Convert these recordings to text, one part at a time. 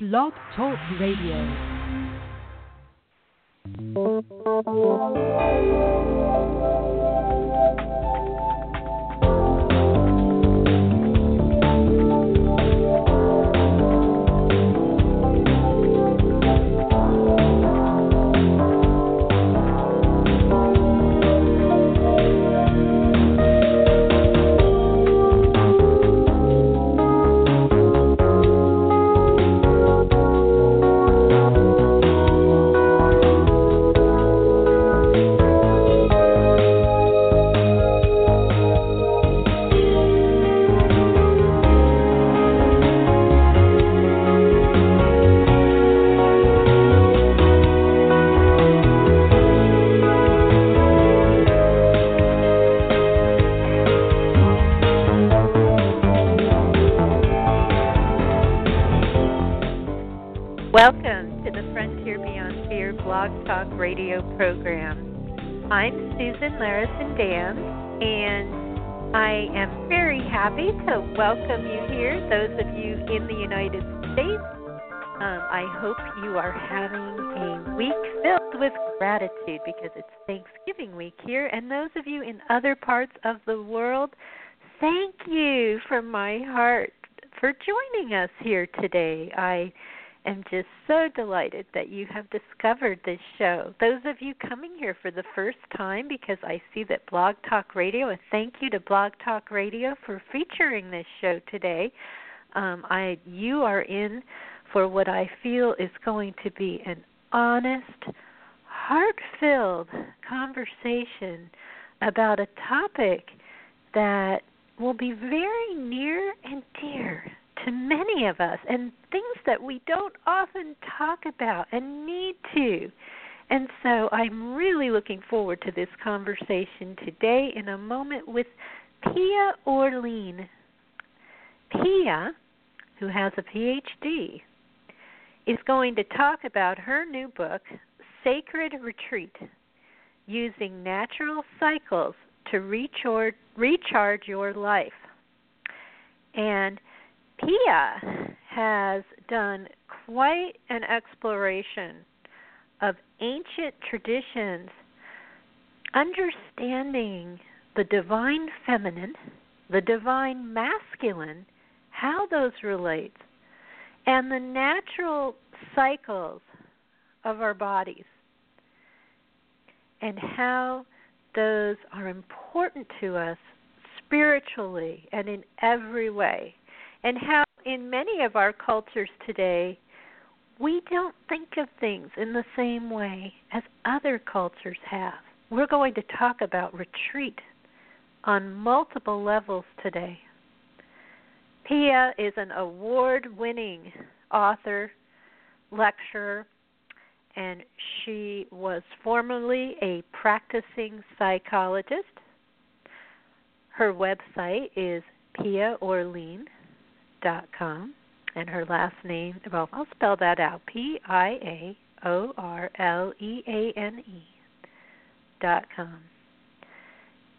Blog Talk Radio. Susan Larison Danz, and I am very happy to welcome you here, those of you in the United States. Um, I hope you are having a week filled with gratitude because it's Thanksgiving week here, and those of you in other parts of the world, thank you from my heart for joining us here today. I am just so delighted that you have discovered this show. Those of you coming here for the first time, because I see that Blog Talk Radio, and thank you to Blog Talk Radio for featuring this show today. Um, I you are in for what I feel is going to be an honest, heart-filled conversation about a topic that will be very near and dear to many of us and things that we don't often talk about and need to. And so I'm really looking forward to this conversation today in a moment with Pia Orleane. Pia, who has a PhD, is going to talk about her new book, Sacred Retreat Using Natural Cycles to Recharge, recharge Your Life. And Pia has done quite an exploration of ancient traditions, understanding the divine feminine, the divine masculine, how those relate, and the natural cycles of our bodies, and how those are important to us spiritually and in every way and how in many of our cultures today we don't think of things in the same way as other cultures have. We're going to talk about retreat on multiple levels today. Pia is an award winning author, lecturer, and she was formerly a practicing psychologist. Her website is Pia Orleane dot com, and her last name. Well, I'll spell that out: P I A O R L E A N E dot com.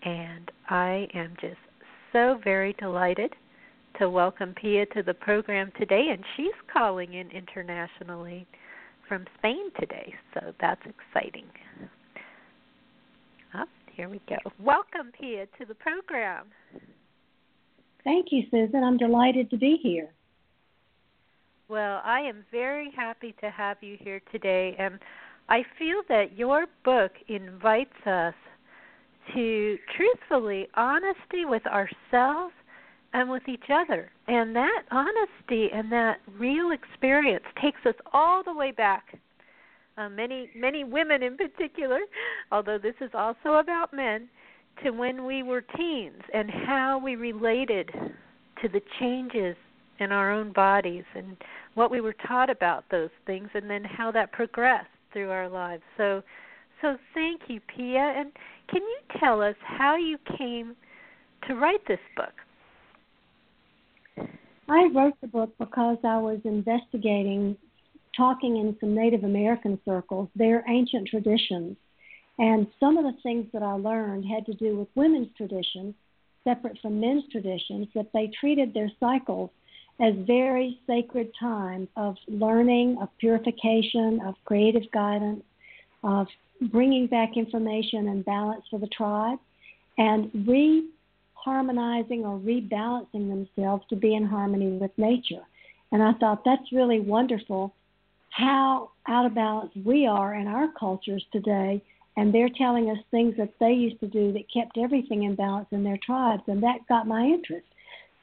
And I am just so very delighted to welcome Pia to the program today, and she's calling in internationally from Spain today, so that's exciting. Oh, here we go. Welcome, Pia, to the program. Thank you, Susan. I'm delighted to be here. Well, I am very happy to have you here today, and I feel that your book invites us to truthfully honesty with ourselves and with each other. And that honesty and that real experience takes us all the way back. Uh, many many women in particular, although this is also about men, to when we were teens and how we related to the changes in our own bodies and what we were taught about those things and then how that progressed through our lives. So so thank you, Pia. And can you tell us how you came to write this book? I wrote the book because I was investigating, talking in some Native American circles, their ancient traditions and some of the things that I learned had to do with women's traditions, separate from men's traditions, that they treated their cycles as very sacred times of learning, of purification, of creative guidance, of bringing back information and balance for the tribe, and reharmonizing or rebalancing themselves to be in harmony with nature. And I thought that's really wonderful how out of balance we are in our cultures today. And they're telling us things that they used to do that kept everything in balance in their tribes. And that got my interest.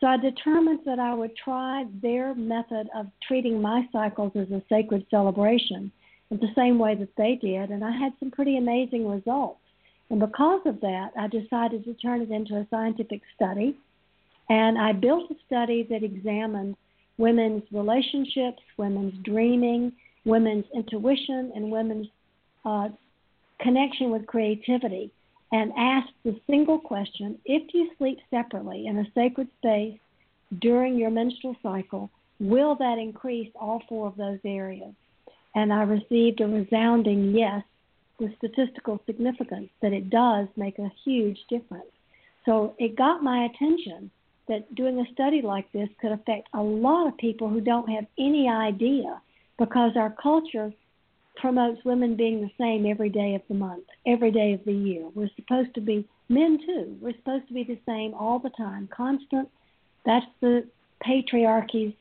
So I determined that I would try their method of treating my cycles as a sacred celebration in the same way that they did. And I had some pretty amazing results. And because of that, I decided to turn it into a scientific study. And I built a study that examined women's relationships, women's dreaming, women's intuition, and women's uh, connection with creativity, and asked the single question if you sleep separately in a sacred space during your menstrual cycle, will that increase all four of those areas? And I received a resounding yes with statistical significance that it does make a huge difference. So it got my attention that doing a study like this could affect a lot of people who don't have any idea because our culture promotes women being the same every day of the month, every day of the year. We're supposed to be men too. We're supposed to be the same all the time, constant. That's the patriarchy's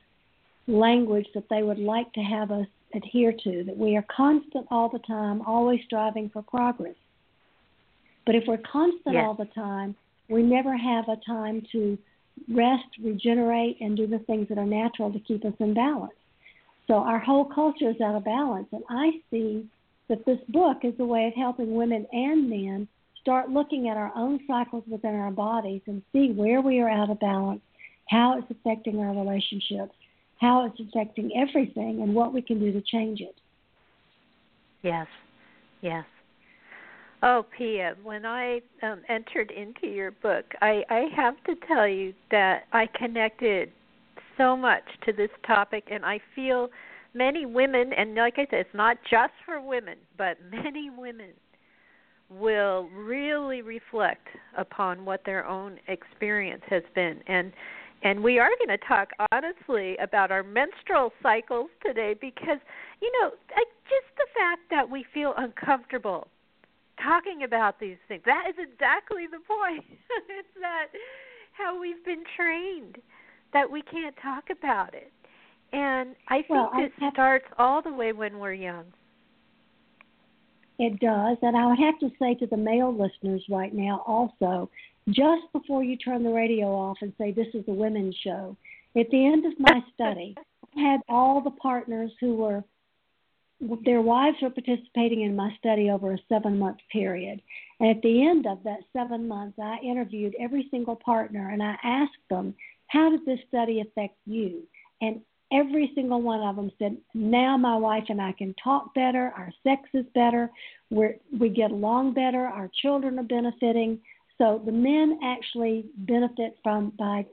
language that they would like to have us adhere to, that we are constant all the time, always striving for progress. But if we're constant yes. all the time, we never have a time to rest, regenerate, and do the things that are natural to keep us in balance. So our whole culture is out of balance. And I see that this book is a way of helping women and men start looking at our own cycles within our bodies and see where we are out of balance, how it's affecting our relationships, how it's affecting everything, and what we can do to change it. Yes, yes. Oh, Pia, when I um, entered into your book, I, I have to tell you that I connected so much to this topic, and I feel many women, and like I said, it's not just for women, but many women will really reflect upon what their own experience has been. And and we are going to talk honestly about our menstrual cycles today because you know just the fact that we feel uncomfortable talking about these things. That is exactly the point. it's that how we've been trained that we can't talk about it. And I think well, it starts all the way when we're young. It does. And I would have to say to the male listeners right now also, just before you turn the radio off and say, This is a women's show, at the end of my study, I had all the partners who were their wives were participating in my study over a seven month period. And at the end of that seven months, I interviewed every single partner and I asked them, How did this study affect you? And every single one of them said, Now my wife and I can talk better, our sex is better, we we get along better, our children are benefiting. So the men actually benefit from by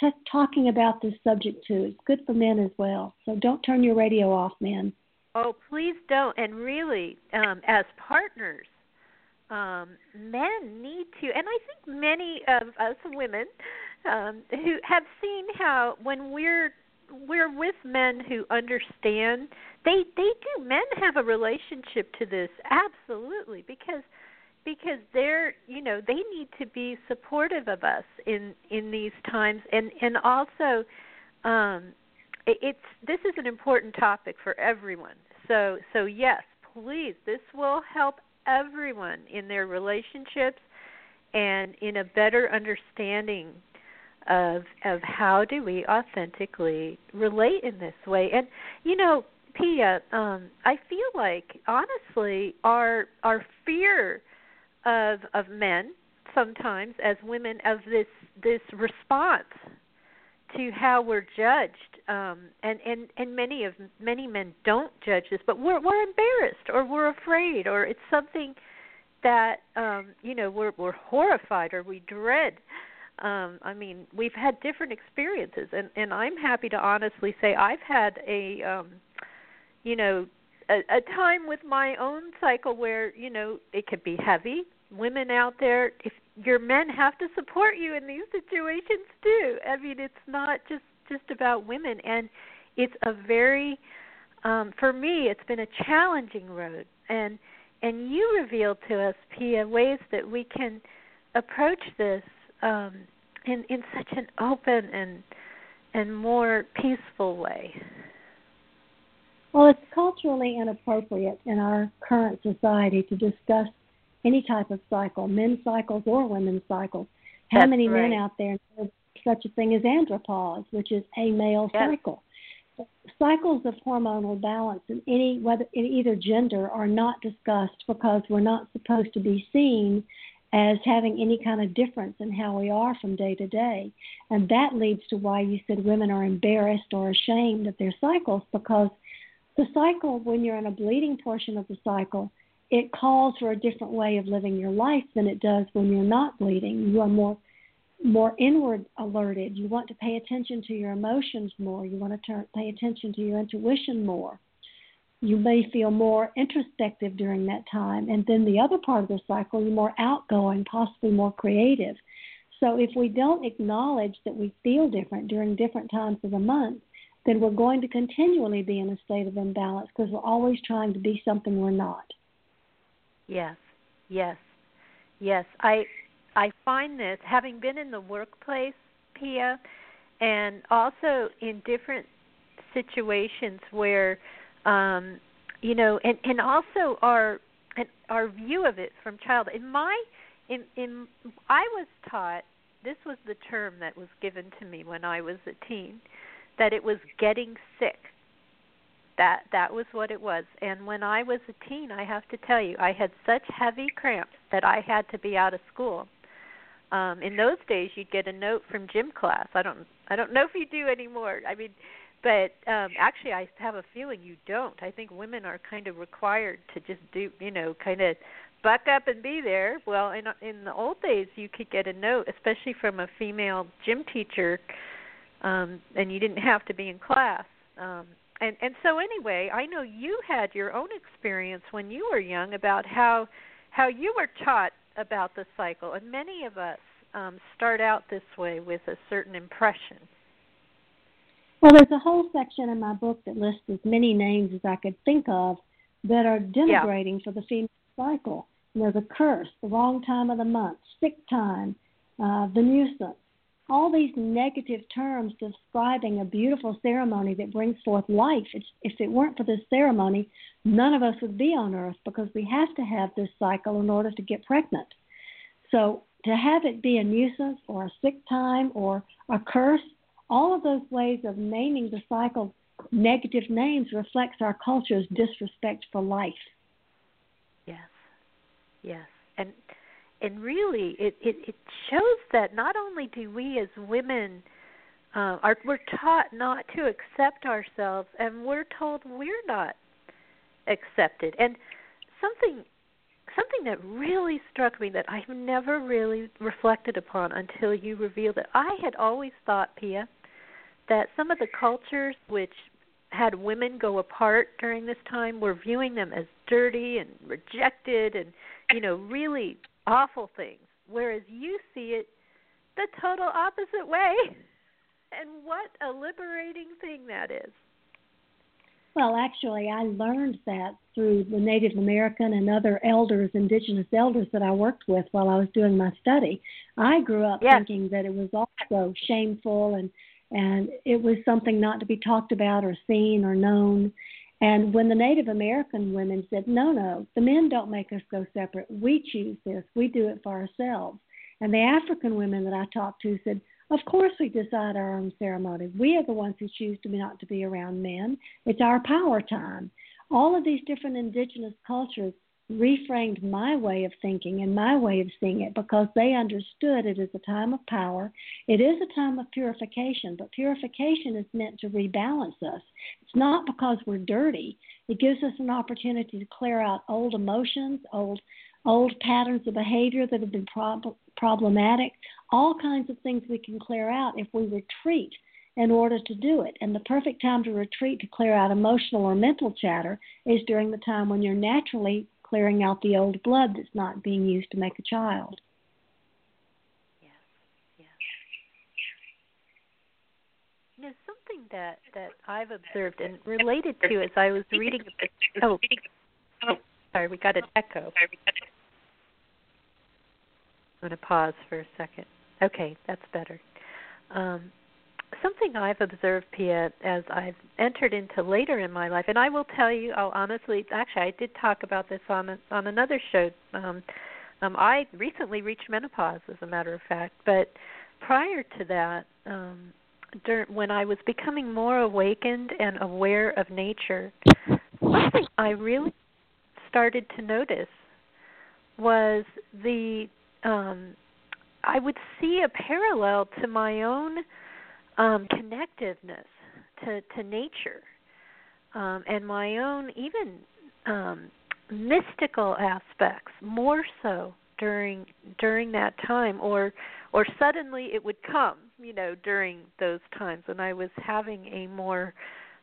t- talking about this subject too. It's good for men as well. So don't turn your radio off, men. Oh, please don't. And really, um, as partners, um, men need to, and I think many of us women um, who have seen how when we're we're with men who understand, they they do. Men have a relationship to this absolutely because because they're you know they need to be supportive of us in in these times and and also um it's this is an important topic for everyone. So so yes, please, this will help everyone in their relationships and in a better understanding of of how do we authentically relate in this way. And you know, Pia, um, I feel like honestly our our fear of of men sometimes as women of this this response to how we're judged um and and and many of many men don't judge this but we're we're embarrassed or we're afraid or it's something that um you know we're we're horrified or we dread um i mean we've had different experiences and and i'm happy to honestly say i've had a um you know a, a time with my own cycle where you know it could be heavy women out there if your men have to support you in these situations too. I mean, it's not just just about women and it's a very um for me it's been a challenging road and and you revealed to us Pia ways that we can approach this um in in such an open and and more peaceful way. Well, it's culturally inappropriate in our current society to discuss any type of cycle, men's cycles or women's cycles. How That's many right. men out there know such a thing as andropause, which is a male Yes. cycle? Cycles of hormonal balance in any whether in either gender are not discussed because we're not supposed to be seen as having any kind of difference in how we are from day to day. And that leads to why you said women are embarrassed or ashamed of their cycles because the cycle, when you're in a bleeding portion of the cycle, it calls for a different way of living your life than it does when you're not bleeding. You are more more inward alerted. You want to pay attention to your emotions more. You want to turn, pay attention to your intuition more. You may feel more introspective during that time. And then the other part of the cycle, you're more outgoing, possibly more creative. So if we don't acknowledge that we feel different during different times of the month, then we're going to continually be in a state of imbalance because we're always trying to be something we're not. Yes. Yes. Yes. I I find this having been in the workplace, Pia, and also in different situations where um you know and and also our and our view of it from child in my in in I was taught this was the term that was given to me when I was a teen that it was getting sick. That that was what it was. And when i was a teen i have to tell you i had such heavy cramps that i had to be out of school. Um in those days you'd get a note from gym class. I don't i don't know if you do anymore. I mean but um actually i have a feeling you don't. I think women are kind of required to just do you know kind of buck up and be there. Well in in the old days you could get a note especially from a female gym teacher um and you didn't have to be in class. Um and and so anyway, I know you had your own experience when you were young about how how you were taught about the cycle, and many of us um, start out this way with a certain impression. Well, there's a whole section in my book that lists as many names as I could think of that are denigrating for the female cycle. You know, the curse, the wrong time of the month, sick time, uh, the nuisance, all these negative terms describing a beautiful ceremony that brings forth life. It's, if it weren't for this ceremony, none of us would be on earth because we have to have this cycle in order to get pregnant. So to have it be a nuisance or a sick time or a curse, all of those ways of naming the cycle negative names reflects our culture's disrespect for life. Yes, yes, and and really, it it, it shows that not only do we as women uh, are we're taught not to accept ourselves, and we're told we're not accepted, and something something that really struck me that I've never really reflected upon until you revealed it. I had always thought, Pia, that some of the cultures which had women go apart during this time were viewing them as dirty and rejected and you know really awful things whereas you see it the total opposite way and what a liberating thing that is well actually i learned that through the native american and other elders indigenous elders that i worked with while i was doing my study i grew up yes. thinking that it was also shameful and and it was something not to be talked about or seen or known. And when the Native American women said, no, no, the men don't make us go separate. We choose this. We do it for ourselves. And the African women that I talked to said, of course we decide our own ceremony. We are the ones who choose to be not to be around men. It's our power time. All of these different indigenous cultures reframed my way of thinking and my way of seeing it because they understood it is a time of power. It is a time of purification, but purification is meant to rebalance us. It's not because we're dirty. It gives us an opportunity to clear out old emotions, old old patterns of behavior that have been prob- problematic, all kinds of things we can clear out if we retreat in order to do it. And the perfect time to retreat to clear out emotional or mental chatter is during the time when you're naturally clearing out the old blood that's not being used to make a child. Yes, yes. You know, something that that I've observed and related to as I was reading. Oh, oh, sorry, we got an echo. I'm going to pause for a second. Okay, that's better. Um, something I've observed, Pia, as I've entered into later in my life, and I will tell you, I'll honestly, actually, I did talk about this on a, on another show. Um, um, I recently reached menopause, as a matter of fact, but prior to that, um, during, when I was becoming more awakened and aware of nature, something I really started to notice was the um, I would see a parallel to my own um, connectiveness to to nature um, and my own even um, mystical aspects more so during during that time or or suddenly it would come you know during those times when I was having a more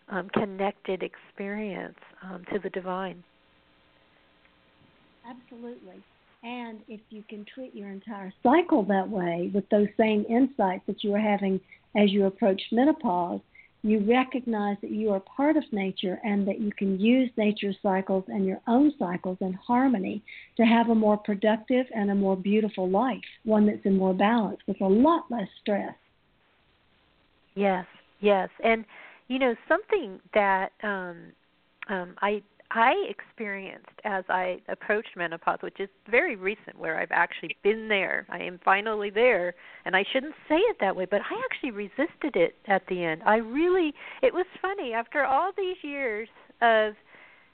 um, connected experience um, to the divine. Absolutely. And if you can treat your entire cycle that way with those same insights that you were having as you approach menopause, you recognize that you are part of nature and that you can use nature's cycles and your own cycles in harmony to have a more productive and a more beautiful life, one that's in more balance with a lot less stress. Yes, yes. And, you know, something that um, um, I I experienced as I approached menopause, which is very recent, where I've actually been there. I am finally there, and I shouldn't say it that way, but I actually resisted it at the end. I really, it was funny after all these years of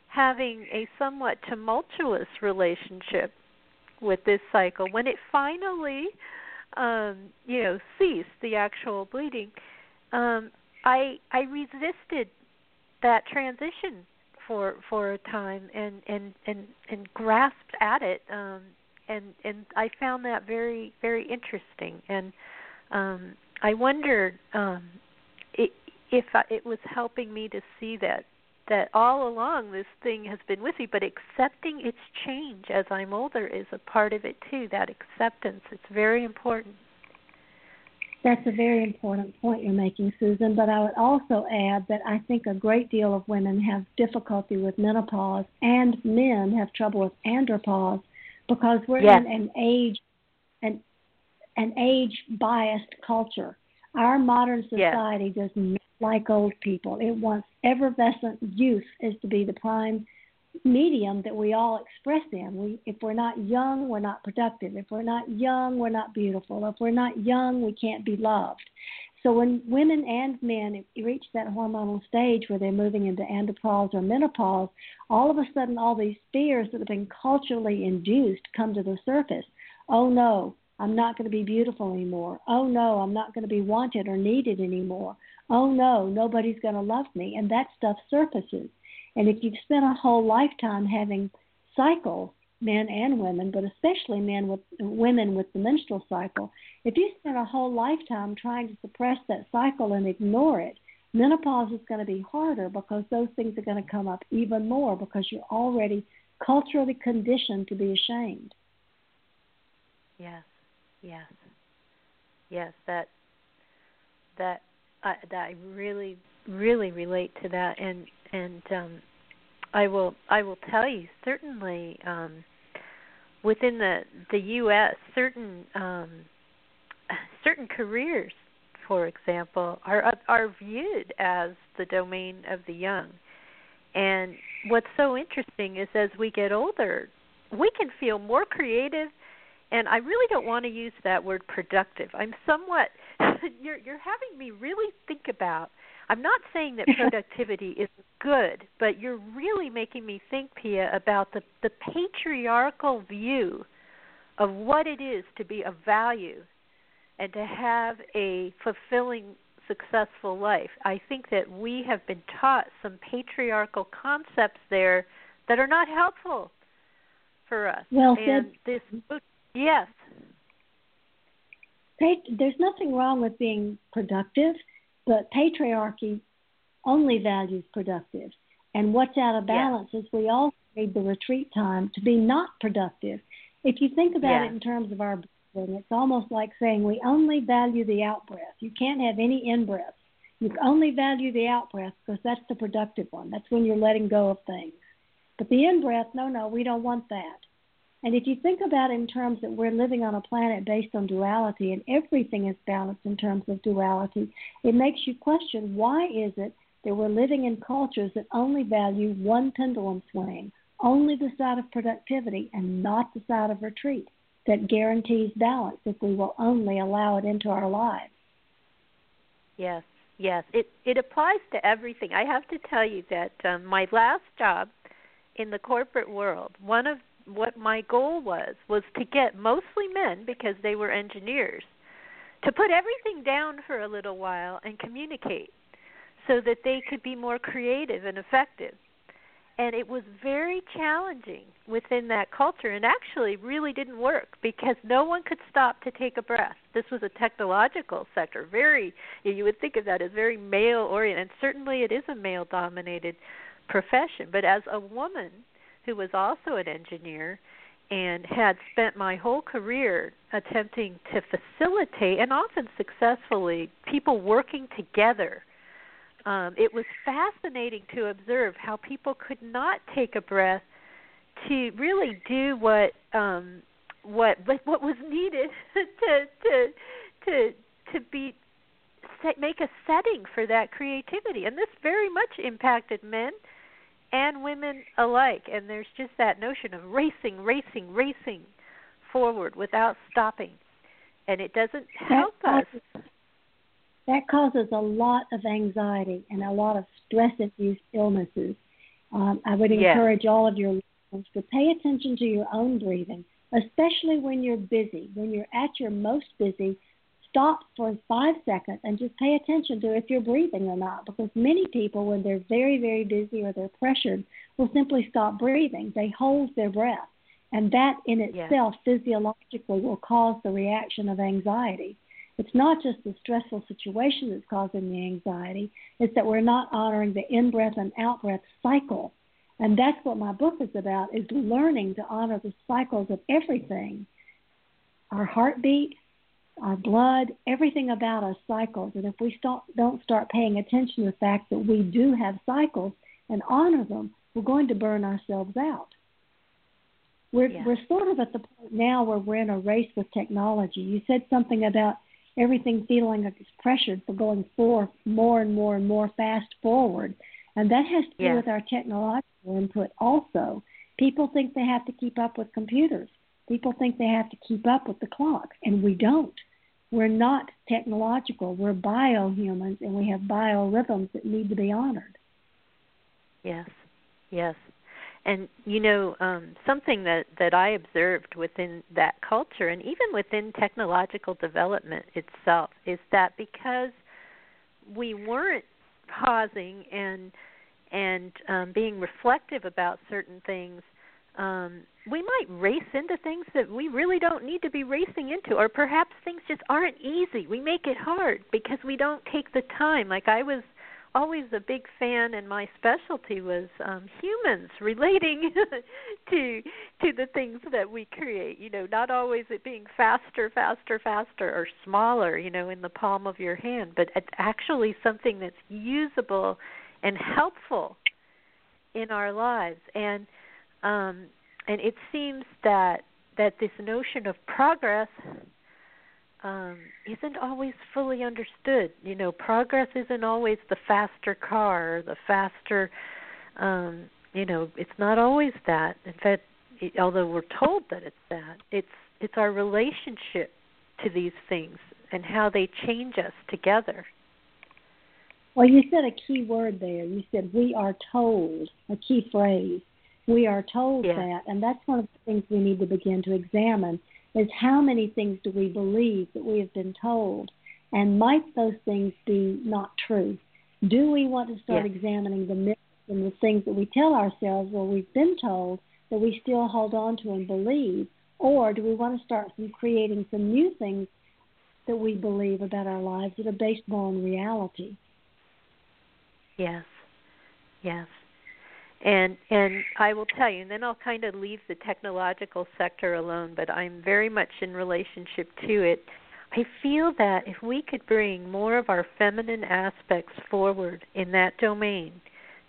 having a somewhat tumultuous relationship with this cycle. When it finally, um, you know, ceased the actual bleeding, um, I I resisted that transition for for a time and and and and grasped at it um and and I found that very very interesting. And um I wondered um it, if I, it was helping me to see that that all along this thing has been with me but accepting its change as I'm older is a part of it too that acceptance. It's very important that's a very important point you're making, Susan. But I would also add that I think a great deal of women have difficulty with menopause, and men have trouble with andropause because we're yes. in an age an an age biased culture. Our modern society yes. does not like old people. It wants effervescent youth is to be the prime medium that we all express in. We, if we're not young, we're not productive. If we're not young, we're not beautiful. If we're not young, we can't be loved. So when women and men reach that hormonal stage where they're moving into andropause or menopause, all of a sudden all these fears that have been culturally induced come to the surface. Oh no, I'm not going to be beautiful anymore. Oh no, I'm not going to be wanted or needed anymore. Oh no, nobody's going to love me. And that stuff surfaces. And if you've spent a whole lifetime having cycles, men and women, but especially men with women with the menstrual cycle, if you spend a whole lifetime trying to suppress that cycle and ignore it, menopause is going to be harder because those things are going to come up even more because you're already culturally conditioned to be ashamed. Yes, yes, yes. That that I, that I really really relate to that, and and um, I will I will tell you certainly um, within the the U.S. certain um, certain careers, for example, are are viewed as the domain of the young. And what's so interesting is as we get older, we can feel more creative and I really don't want to use that word productive. I'm somewhat you're you're having me really think about I'm not saying that productivity is good, but you're really making me think, Pia, about the, the patriarchal view of what it is to be of value and to have a fulfilling, successful life. I think that we have been taught some patriarchal concepts there that are not helpful for us. Well and. This, yes. There's nothing wrong with being productive but patriarchy only values productive. And what's out of balance is we all need the retreat time to be not productive. If you think about it in terms of our breathing, it's almost like saying we only value the out breath. You can't have any in breaths. You only value the out breath because that's the productive one. That's when you're letting go of things. But the in breath, no, no, we don't want that. And if you think about it in terms that we're living on a planet based on duality and everything is balanced in terms of duality, it makes you question why is it that we're living in cultures that only value one pendulum swing, only the side of productivity and not the side of retreat that guarantees balance if we will only allow it into our lives. Yes, yes. It it applies to everything. I have to tell you that um, my last job in the corporate world, one of what my goal was was to get mostly men because they were engineers to put everything down for a little while and communicate so that they could be more creative and effective. And it was very challenging within that culture and actually really didn't work because no one could stop to take a breath. This was a technological sector very you would think of that as very male oriented and certainly it is a male dominated profession but as a woman who was also an engineer and had spent my whole career attempting to facilitate and often successfully people working together. Um, it was fascinating to observe how people could not take a breath to really do what um, what what was needed to to to to be set, make a setting for that creativity, and this very much impacted men and women alike. And there's just that notion of racing, racing, racing forward without stopping, and it doesn't help us that causes a lot of anxiety and a lot of stress induced illnesses. Um, I would encourage all of your listeners to pay attention to your own breathing, especially when you're busy. When you're at your most busy, stop for five seconds and just pay attention to if you're breathing or not. Because many people, when they're very, very busy or they're pressured, will simply stop breathing. They hold their breath. And that in itself physiologically will cause the reaction of anxiety. It's not just the stressful situation that's causing the anxiety, it's that we're not honoring the in breath and out breath cycle. And that's what my book is about is learning to honor the cycles of everything. Our heartbeat, our blood, everything about us cycles. And if we start, don't start paying attention to the fact that we do have cycles and honor them, we're going to burn ourselves out. We're, yeah. we're sort of at the point now where we're in a race with technology. You said something about everything feeling like it's pressured for going for more and more and more fast forward. And that has to do yeah. with our technological input also. People think they have to keep up with computers. People think they have to keep up with the clock, and we don't. We're not technological. We're biohumans, and we have biorhythms that need to be honored. Yes, yes and you know um, something that that I observed within that culture and even within technological development itself is that because we weren't pausing and and um, being reflective about certain things um, we might race into things that we really don't need to be racing into or perhaps things just aren't easy. We make it hard because we don't take the time. Like i was always a big fan and my specialty was um humans relating to to the things that we create. You know not always it being faster faster faster or smaller you know in the palm of your hand but actually something that's usable and helpful in our lives. And um and it seems that that this notion of progress um, isn't always fully understood. You know, progress isn't always the faster car, the faster. Um, you know, it's not always that. In fact, it, although we're told that it's that, it's it's our relationship to these things and how they change us together. Well, you said a key word there. You said we are told, a key phrase. We are told yeah. that, and that's one of the things we need to begin to examine is how many things do we believe that we have been told, and might those things be not true? Do we want to start yes. examining the myths and the things that we tell ourselves or we've been told that we still hold on to and believe? Or do we want to start some creating some new things that we believe about our lives that are based more on reality? Yes. Yes and and I will tell you, and then I'll kind of leave the technological sector alone, but I'm very much in relationship to it. I feel that if we could bring more of our feminine aspects forward in that domain,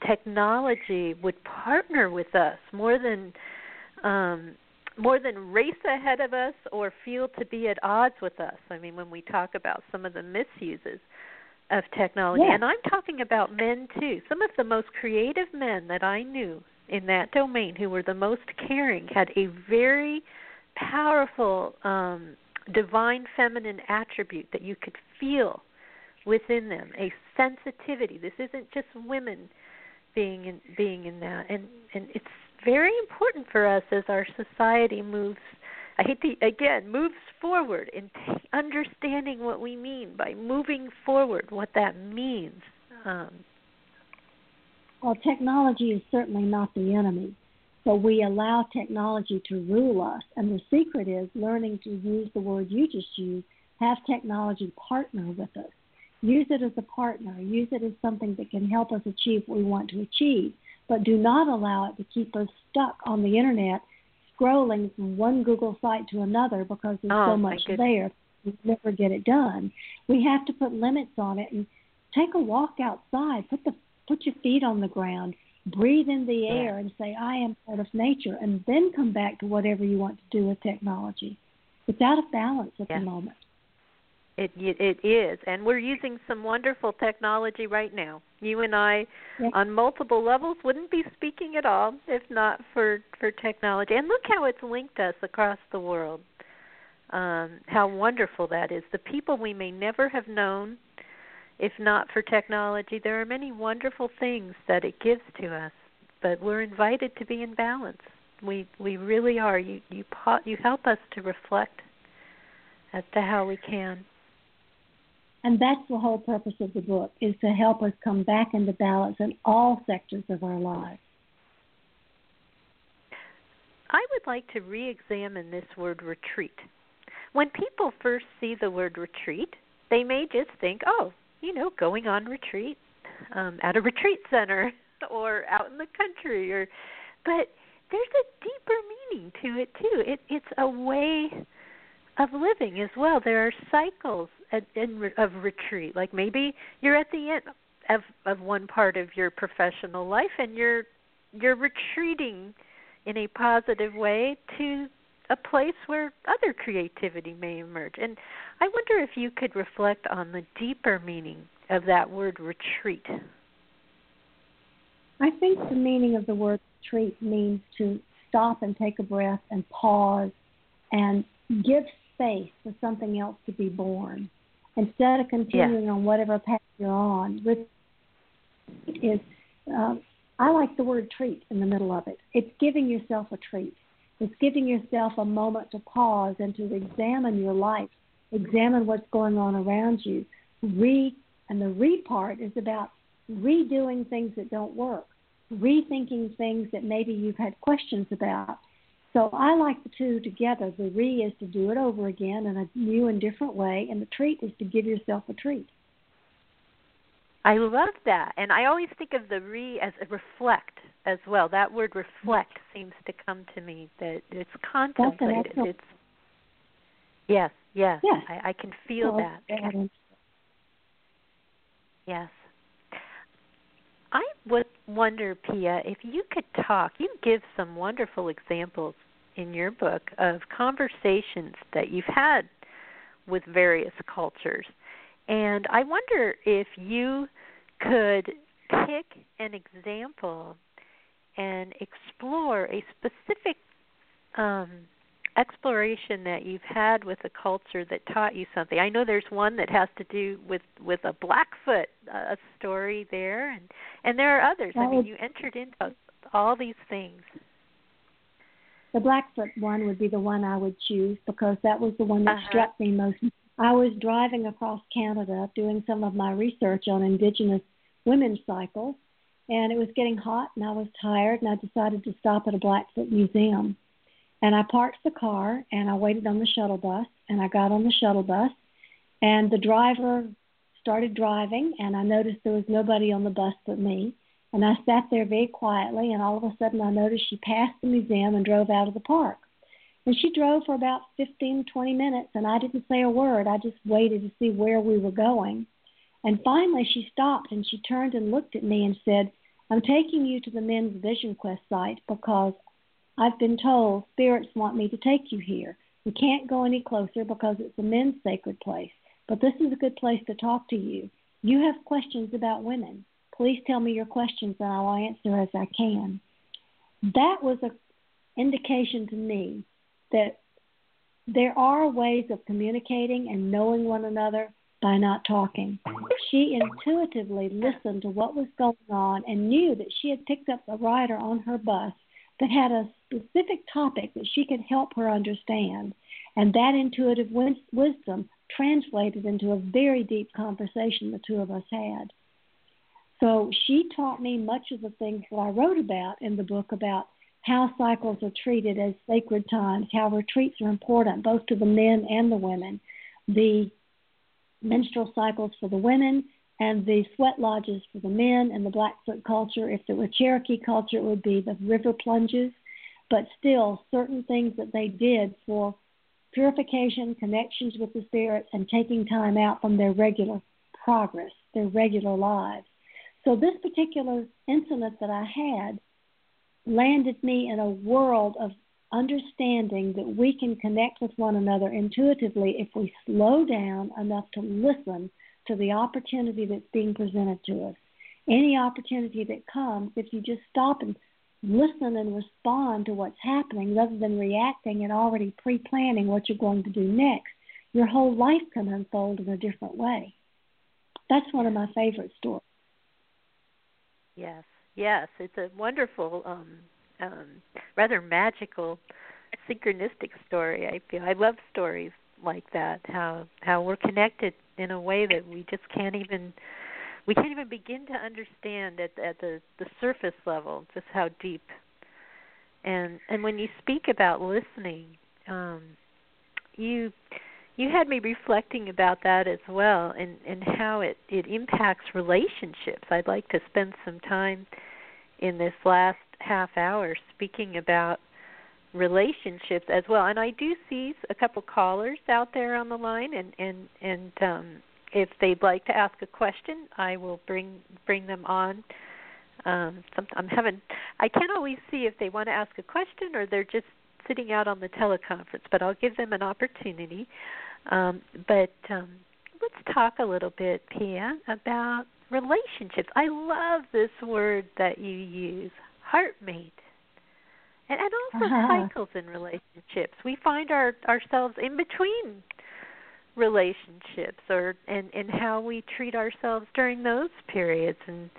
technology would partner with us more than um, more than race ahead of us or feel to be at odds with us. I mean, when we talk about some of the misuses of technology, yeah. and I'm talking about men too. Some of the most creative men that I knew in that domain, who were the most caring, had a very powerful um, divine feminine attribute that you could feel within them, a sensitivity. This isn't just women being in being in that and and it's very important for us as our society moves I hate to again moves forward in t- understanding what we mean by moving forward, what that means. Um, well, technology is certainly not the enemy. So we allow technology to rule us. And the secret is learning to use the word you just used, have technology partner with us. Use it as a partner. Use it as something that can help us achieve what we want to achieve. But do not allow it to keep us stuck on the internet, scrolling from one Google site to another because there's oh, so much there. We never get it done. We have to put limits on it and take a walk outside. Put the put your feet on the ground breathe in the air and say, I am part of nature, and then come back to whatever you want to do with technology. It's out of balance at the moment. It it is, and we're using some wonderful technology right now. You and I, on multiple levels, wouldn't be speaking at all if not for for technology. And look how it's linked us across the world. Um, how wonderful that is. The people we may never have known if not for technology, there are many wonderful things that it gives to us, but we're invited to be in balance. We we really are. You you you help us to reflect as to how we can. And that's the whole purpose of the book is to help us come back into balance in all sectors of our lives. I would like to re-examine this word retreat. When people first see the word retreat, they may just think, "Oh, you know, going on retreat um, at a retreat center or out in the country or but there's a deeper meaning to it too. It it's a way of living as well. There are cycles at, in, of retreat. Like maybe you're at the end of of one part of your professional life and you're you're retreating in a positive way to a place where other creativity may emerge. And I wonder if you could reflect on the deeper meaning of that word retreat. I think the meaning of the word retreat means to stop and take a breath and pause and give space for something else to be born. Instead of continuing yeah. on whatever path you're on, is uh, I like the word treat in the middle of it. It's giving yourself a treat. It's giving yourself a moment to pause and to examine your life, examine what's going on around you. Re and the re part is about redoing things that don't work, rethinking things that maybe you've had questions about. So I like the two together. The re is to do it over again in a new and different way, and the treat is to give yourself a treat. I love that. And I always think of the re as a reflect as well. That word reflect seems to come to me that it's contemplated. It's yes, yes. yes. I, I can feel well, that. Yes. Would wonder, Pia, if you could talk. You give some wonderful examples in your book of conversations that you've had with various cultures. And I wonder if you could pick an example and explore a specific um, exploration that you've had with a culture that taught you something. I know there's one that has to do with with a Blackfoot uh, story there, and and there are others. I mean, you entered into all these things. The Blackfoot one would be the one I would choose because that was the one that uh-huh. struck me most. I was driving across Canada doing some of my research on Indigenous women's cycles, and it was getting hot, and I was tired, and I decided to stop at a Blackfoot museum. And I parked the car, and I waited on the shuttle bus, and I got on the shuttle bus, and the driver started driving, and I noticed there was nobody on the bus but me. And I sat there very quietly, and all of a sudden I noticed she passed the museum and drove out of the park. And she drove for about fifteen, twenty minutes, and I didn't say a word. I just waited to see where we were going. And finally, she stopped and she turned and looked at me and said, I'm taking you to the men's Vision Quest site because I've been told spirits want me to take you here. We can't go any closer because it's a men's sacred place, but this is a good place to talk to you. You have questions about women. Please tell me your questions and I'll answer as I can. That was an indication to me that there are ways of communicating and knowing one another by not talking. She intuitively listened to what was going on and knew that she had picked up a rider on her bus that had a specific topic that she could help her understand. And that intuitive wisdom translated into a very deep conversation the two of us had. So she taught me much of the things that I wrote about in the book about how cycles are treated as sacred times, how retreats are important both to the men and the women, the menstrual cycles for the women, and the sweat lodges for the men, and the Blackfoot culture. If it were Cherokee culture, it would be the river plunges. But still, certain things that they did for purification, connections with the spirits, and taking time out from their regular progress, their regular lives. So, this particular incident that I had landed me in a world of understanding that we can connect with one another intuitively if we slow down enough to listen to the opportunity that's being presented to us. Any opportunity that comes, if you just stop and listen and respond to what's happening rather than reacting and already pre planning what you're going to do next, your whole life can unfold in a different way. That's one of my favorite stories. Yes, yes, it's a wonderful um, um, rather magical synchronistic story. I feel I love stories like that. How how we're connected in a way that we just can't even we can't even begin to understand at at the the surface level just how deep. And and when you speak about listening, um, you you had me reflecting about that as well and and how it it impacts relationships. I'd like to spend some time in this last half hour speaking about relationships as well. And I do see a couple callers out there on the line, and and and um, if they'd like to ask a question, I will bring bring them on. Um, some, I'm having I can't always see if they want to ask a question or they're just sitting out on the teleconference, but I'll give them an opportunity. Um, but um, let's talk a little bit, Pia, about relationships. I love this word that you use, heartmate. And, and also uh-huh. cycles in relationships. We find our ourselves in between relationships or and and how we treat ourselves during those periods. And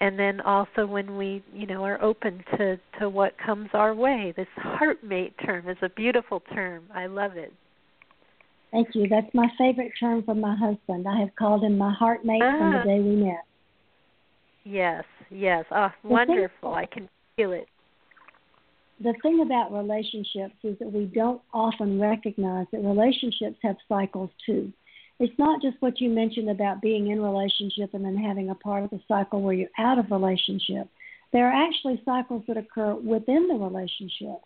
and then also when we you know are open to to what comes our way. This heartmate term is a beautiful term. I love it. Thank you. That's my favorite term from my husband. I have called him my heartmate uh-huh. from the ah. day we met. Yes yes. Oh wonderful. I can feel it the thing about relationships is that we don't often recognize that relationships have cycles too. It's not just what you mentioned about being in relationship and then having a part of the cycle where you're out of relationship. There are actually cycles that occur within the relationship.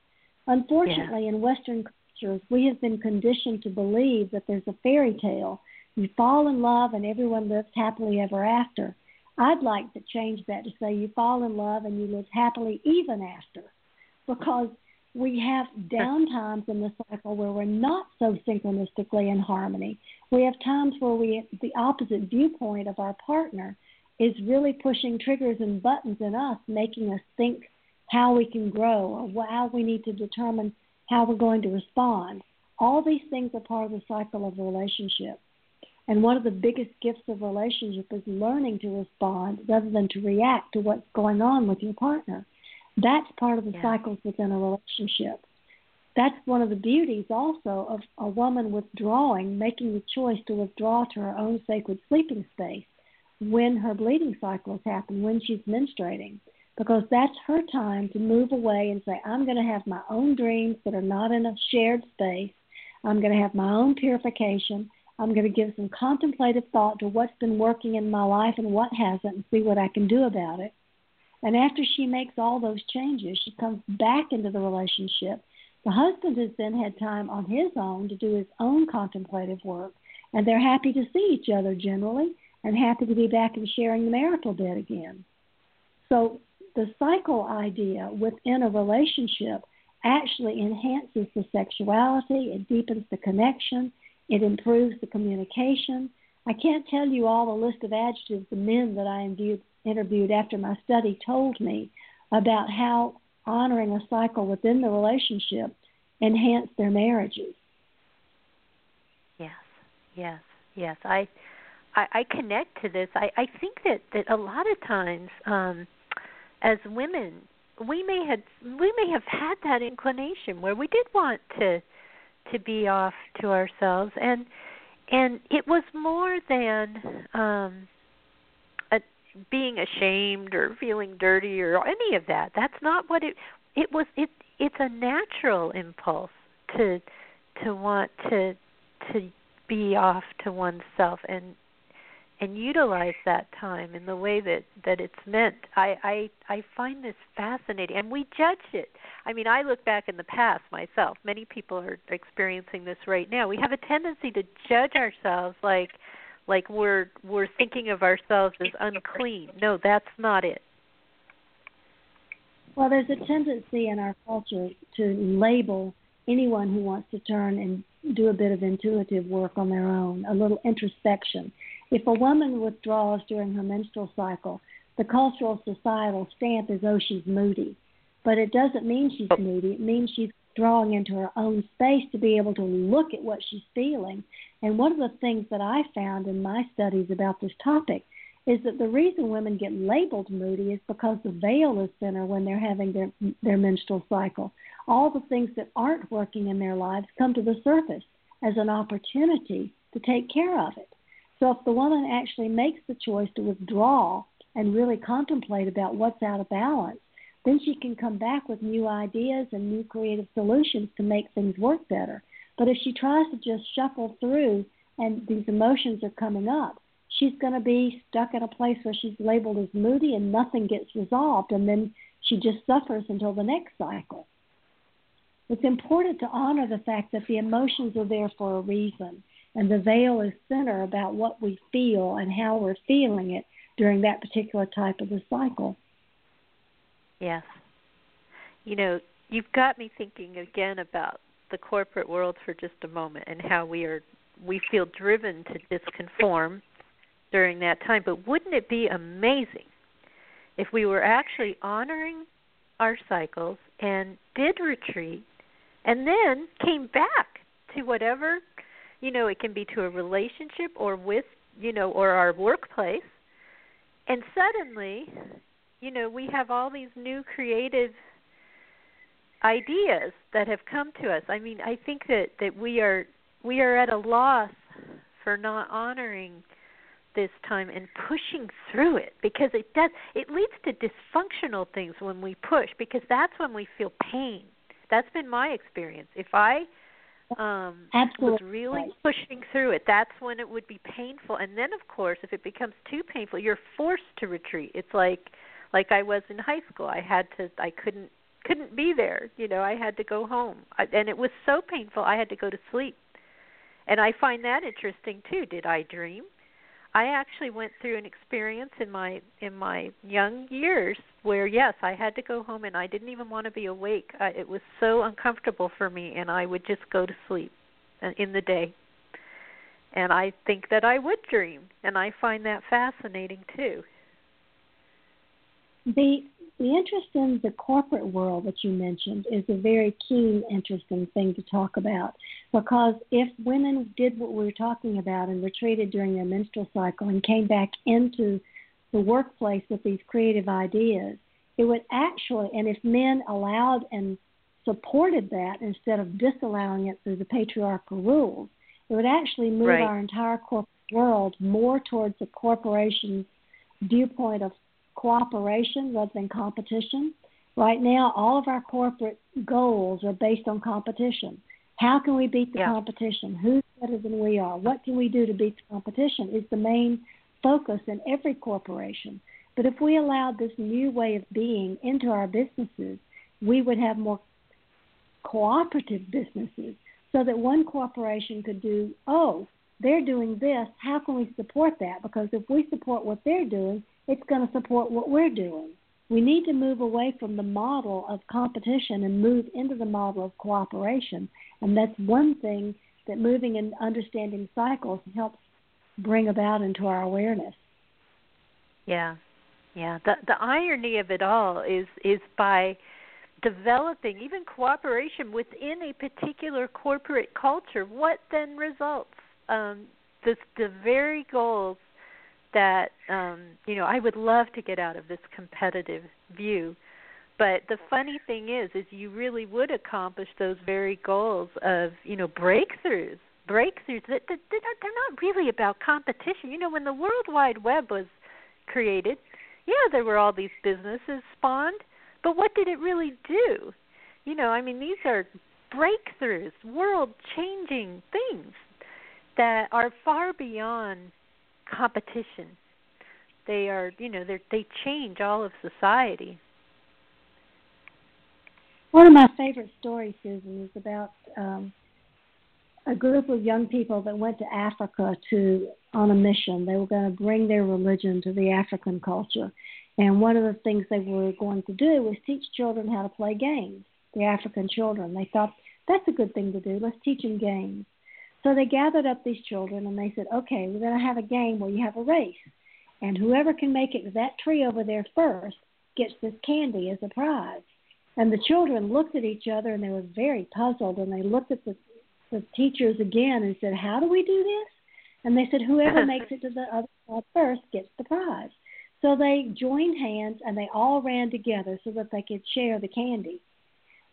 Unfortunately, yeah. in Western cultures, we have been conditioned to believe that there's a fairy tale. You fall in love and everyone lives happily ever after. I'd like to change that to say you fall in love and you live happily even after because we have down times in the cycle where we're not so synchronistically in harmony. We have times where we the opposite viewpoint of our partner is really pushing triggers and buttons in us, making us think how we can grow or how we need to determine how we're going to respond. All these things are part of the cycle of relationship. And one of the biggest gifts of relationship is learning to respond rather than to react to what's going on with your partner. That's part of the yeah. cycles within a relationship. That's one of the beauties also of a woman withdrawing, making the choice to withdraw to her own sacred sleeping space when her bleeding cycles happen, when she's menstruating, because that's her time to move away and say, I'm going to have my own dreams that are not in a shared space. I'm going to have my own purification. I'm going to give some contemplative thought to what's been working in my life and what hasn't and see what I can do about it. And after she makes all those changes, she comes back into the relationship The husband has then had time on his own to do his own contemplative work, and they're happy to see each other generally and happy to be back and sharing the marital bed again. So the cycle idea within a relationship actually enhances the sexuality, it deepens the connection, it improves the communication. I can't tell you all the list of adjectives the men that I interviewed after my study told me about how honoring a cycle within the relationship enhanced their marriages. Yes, yes, yes. I I, I connect to this. I, I think that, that a lot of times, um, as women, we may have we may have had that inclination where we did want to to be off to ourselves and and it was more than um being ashamed or feeling dirty or any of that. That's not what it it was it it's a natural impulse to to want to to be off to oneself and and utilize that time in the way that that it's meant. I i i find this fascinating and we judge it. I mean i look back in the past myself. Many people are experiencing this right now. We have a tendency to judge ourselves like like we're we're thinking of ourselves as unclean no that's not it well there's a tendency in our culture to label anyone who wants to turn and do a bit of intuitive work on their own a little introspection if a woman withdraws during her menstrual cycle, the cultural societal stamp is, oh, she's moody. But it doesn't mean she's oh. moody. It means she's drawing into her own space to be able to look at what she's feeling. And one of the things that I found in my studies about this topic is that the reason women get labeled moody is because the veil is thinner when they're having their their menstrual cycle. All the things that aren't working in their lives come to the surface as an opportunity to take care of it. So if the woman actually makes the choice to withdraw and really contemplate about what's out of balance, then she can come back with new ideas and new creative solutions to make things work better. But if she tries to just shuffle through and these emotions are coming up, she's going to be stuck in a place where she's labeled as moody and nothing gets resolved, and then she just suffers until the next cycle. It's important to honor the fact that the emotions are there for a reason and the veil is thinner about what we feel and how we're feeling it during that particular type of the cycle. Yes. You know, you've got me thinking again about the corporate world for just a moment and how we are we feel driven to disconform during that time. But wouldn't it be amazing if we were actually honoring our cycles and did retreat and then came back to whatever you know it can be to a relationship or with you know or our workplace and suddenly you know we have all these new creative ideas that have come to us. I mean i think that that we are we are at a loss for not honoring this time and pushing through it because it does it leads to dysfunctional things when we push because that's when we feel pain. That's been my experience. If i um Absolutely. was really pushing through it that's when it would be painful. And then of course if it becomes too painful you're forced to retreat. It's like like i was in high school i had to i couldn't couldn't be there you know i had to go home I, and it was so painful i had to go to sleep and i find that interesting too did i dream I actually went through an experience in my in my young years where yes, I had to go home and I didn't even want to be awake. Uh, it was so uncomfortable for me and I would just go to sleep uh, in the day. And I think that I would dream and I find that fascinating too. The the interest in the corporate world that you mentioned is a very keen, interesting thing to talk about because if women did what we were talking about and retreated during their menstrual cycle and came back into the workplace with these creative ideas, it would actually, and if men allowed and supported that instead of disallowing it through the patriarchal rules, it would actually move right. our entire corporate world more towards a corporation's viewpoint of cooperation rather than competition. Right now, all of our corporate goals are based on competition. How can we beat the yeah. competition? Who's better than we are? What can we do to beat the competition? Is the main focus in every corporation. But if we allowed this new way of being into our businesses, we would have more cooperative businesses so that one corporation could do, oh, they're doing this, how can we support that? Because if we support what they're doing, it's going to support what we're doing. We need to move away from the model of competition and move into the model of cooperation. And that's one thing that moving and understanding cycles helps bring about into our awareness. Yeah. Yeah. The the irony of it all is is by developing even cooperation within a particular corporate culture, what then results? Um, the the very goals that um, you know I would love to get out of this competitive view. But the funny thing is, is you really would accomplish those very goals of you know breakthroughs, breakthroughs that, that they're not they're not really about competition. You know, when the World Wide Web was created, yeah, there were all these businesses spawned, but what did it really do? You know, I mean, these are breakthroughs, world-changing things that are far beyond competition. They are, you know, they they change all of society. One of my favorite stories, Susan, is about um, a group of young people that went to Africa to on a mission. They were going to bring their religion to the African culture, and one of the things they were going to do was teach children how to play games. The African children. They thought that's a good thing to do. Let's teach them games. So they gathered up these children and they said, okay, we're going to have a game where you have a race. And whoever can make it to that tree over there first gets this candy as a prize. And the children looked at each other and they were very puzzled and they looked at the, the teachers again and said, how do we do this? And they said, whoever makes it to the other side first gets the prize. So they joined hands and they all ran together so that they could share the candy.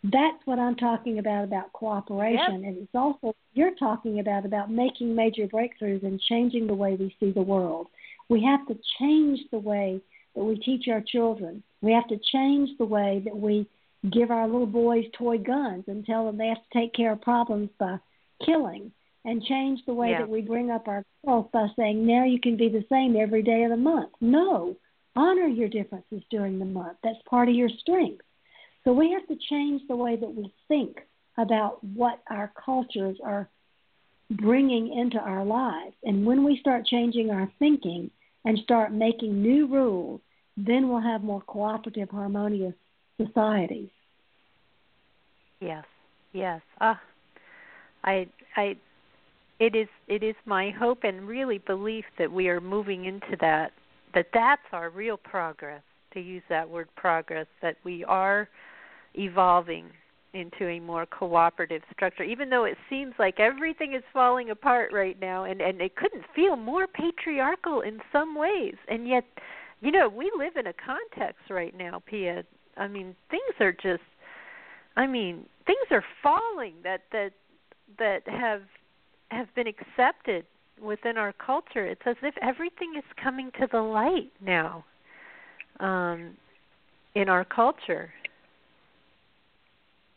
That's what I'm talking about about cooperation, yep. and it's also you're talking about about making major breakthroughs and changing the way we see the world. We have to change the way that we teach our children. We have to change the way that we give our little boys toy guns and tell them they have to take care of problems by killing and change the way yeah. that we bring up our girls by saying now you can be the same every day of the month. No, honor your differences during the month. That's part of your strength. So we have to change the way that we think about what our cultures are bringing into our lives. And when we start changing our thinking and start making new rules, then we'll have more cooperative, harmonious societies. Yes, yes. Ah, I, I, it is, it is my hope and really belief that we are moving into that. That that's our real progress. To use that word progress, that we are evolving into a more cooperative structure even though it seems like everything is falling apart right now and and it couldn't feel more patriarchal in some ways. And yet you know we live in a context right now pia. I mean things are just i mean things are falling that that that have have been accepted within our culture. It's as if everything is coming to the light now um in our culture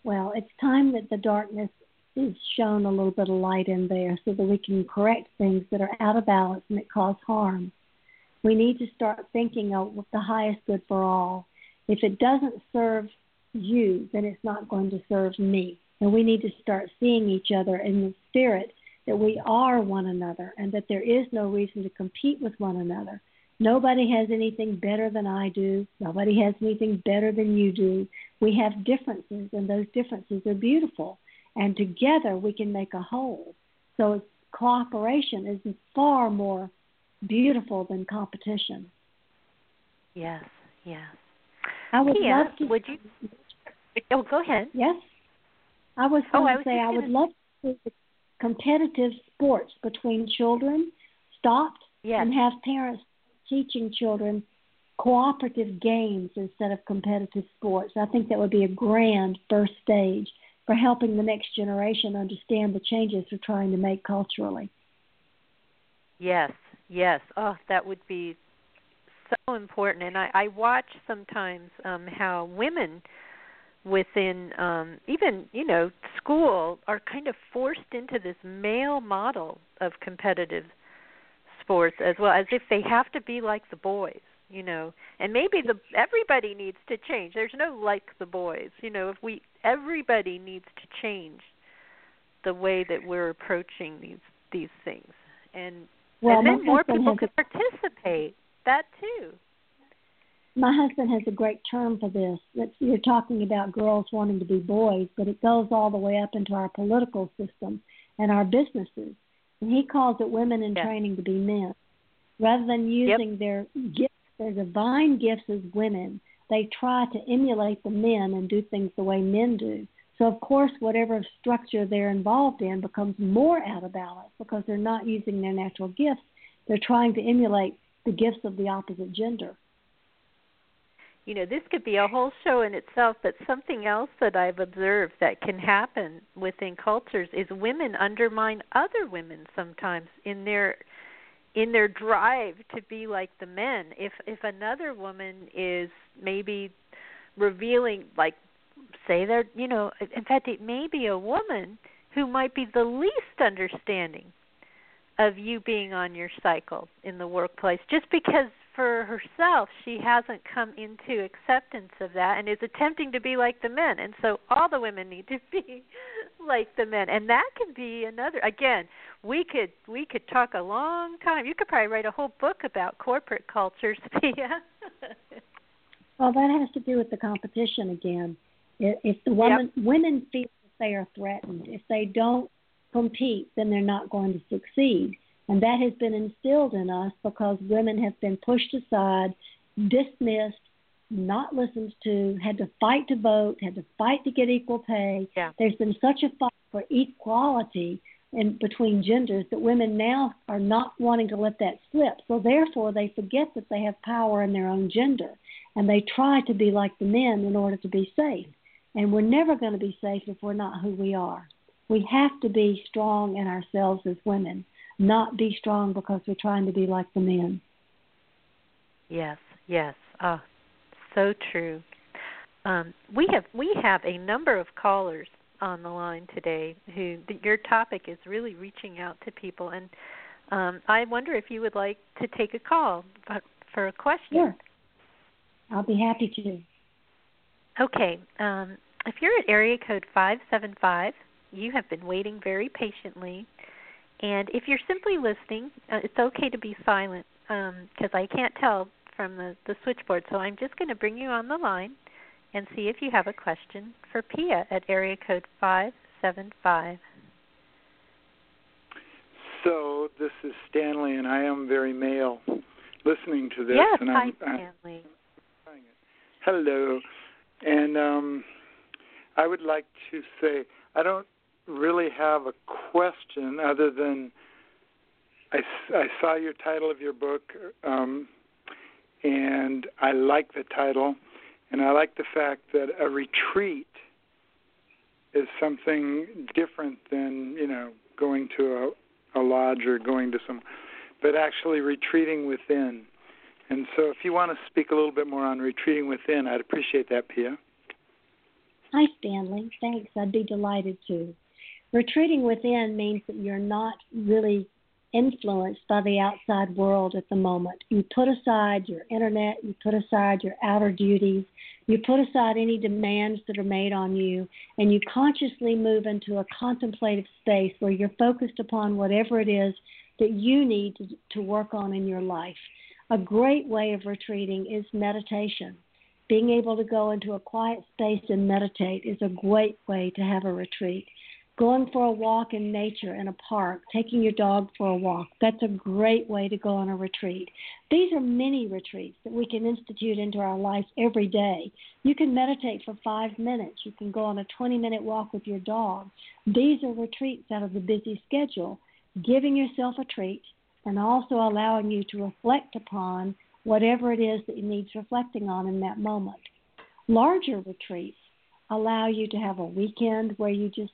well, it's time that the darkness is shown a little bit of light in there so that we can correct things that are out of balance and that cause harm. We need to start thinking of the highest good for all. If it doesn't serve you, then it's not going to serve me. And we need to start seeing each other in the spirit that we are one another and that there is no reason to compete with one another. Nobody has anything better than I do. Nobody has anything better than you do. We have differences, and those differences are beautiful. And together we can make a whole. So cooperation is far more beautiful than competition. Yes, yes. I would Pia, love to. Would you? Oh, go ahead. Yes. I was oh, going I to say I would gonna... love to see competitive sports between children stopped yes. and have parents teaching children cooperative games instead of competitive sports. I think that would be a grand first stage for helping the next generation understand the changes we're trying to make culturally. Yes, yes. Oh, that would be so important. And I, I watch sometimes um, how women within um, even you know school are kind of forced into this male model of competitive sports as well as if they have to be like the boys you know. And maybe the everybody needs to change. There's no like the boys you know. If we everybody needs to change the way that we're approaching these these things. And well, and then more people could participate. That too. My husband has a great term for this. That's, you're talking about girls wanting to be boys, but it goes all the way up into our political system and our businesses. And he calls it women in yeah. training to be men. Rather than using yep. their gifts, their divine gifts as women, they try to emulate the men and do things the way men do. So, of course, whatever structure they're involved in becomes more out of balance because they're not using their natural gifts. They're trying to emulate the gifts of the opposite gender you know this could be a whole show in itself but something else that i've observed that can happen within cultures is women undermine other women sometimes in their in their drive to be like the men. If if another woman is maybe revealing like say they're you know in fact it may be a woman who might be the least understanding of you being on your cycle in the workplace just because for herself she hasn't come into acceptance of that and is attempting to be like the men. And so all the women need to be like the men. And that can be another again we could we could talk a long time. You could probably write a whole book about corporate cultures Pia. well that has to do with the competition again. If the women yep. women feel that they are threatened if they don't compete then they're not going to succeed and that has been instilled in us because women have been pushed aside, dismissed, not listened to, had to fight to vote, had to fight to get equal pay. Yeah. There's been such a fight for equality in between genders that women now are not wanting to let that slip. So therefore they forget that they have power in their own gender and they try to be like the men in order to be safe. And we're never going to be safe if we're not who we are. We have to be strong in ourselves as women not be strong because we're trying to be like the men. Yes, yes. Ah, so true. Um, we have we have a number of callers on the line today who your topic is really reaching out to people and um, I wonder if you would like to take a call for a question. Sure. I'll be happy to. Okay. Um, if you're at area code 575, you have been waiting very patiently and if you're simply listening, uh, it's okay to be silent because um, I can't tell from the, the switchboard. So I'm just going to bring you on the line and see if you have a question for Pia at area code 575. So this is Stanley, and I am very male listening to this. Yes, and hi, I'm, Stanley. I'm, hello. And um, I would like to say I don't really have a question other than I, I saw your title of your book, um, and I like the title, and I like the fact that a retreat is something different than you know going to a, a lodge or going to some, but actually retreating within. And so, if you want to speak a little bit more on retreating within, I'd appreciate that, Pia. Hi, Stanley. Thanks. I'd be delighted to. Retreating within means that you're not really influenced by the outside world at the moment. You put aside your internet, you put aside your outer duties, you put aside any demands that are made on you, and you consciously move into a contemplative space where you're focused upon whatever it is that you need to, to work on in your life. A great way of retreating is meditation. Being able to go into a quiet space and meditate is a great way to have a retreat going for a walk in nature in a park, taking your dog for a walk. That's a great way to go on a retreat. These are mini retreats that we can institute into our life every day. You can meditate for five minutes. You can go on a 20 minute walk with your dog. These are retreats out of the busy schedule, giving yourself a treat and also allowing you to reflect upon whatever it is that you needs reflecting on in that moment. Larger retreats allow you to have a weekend where you just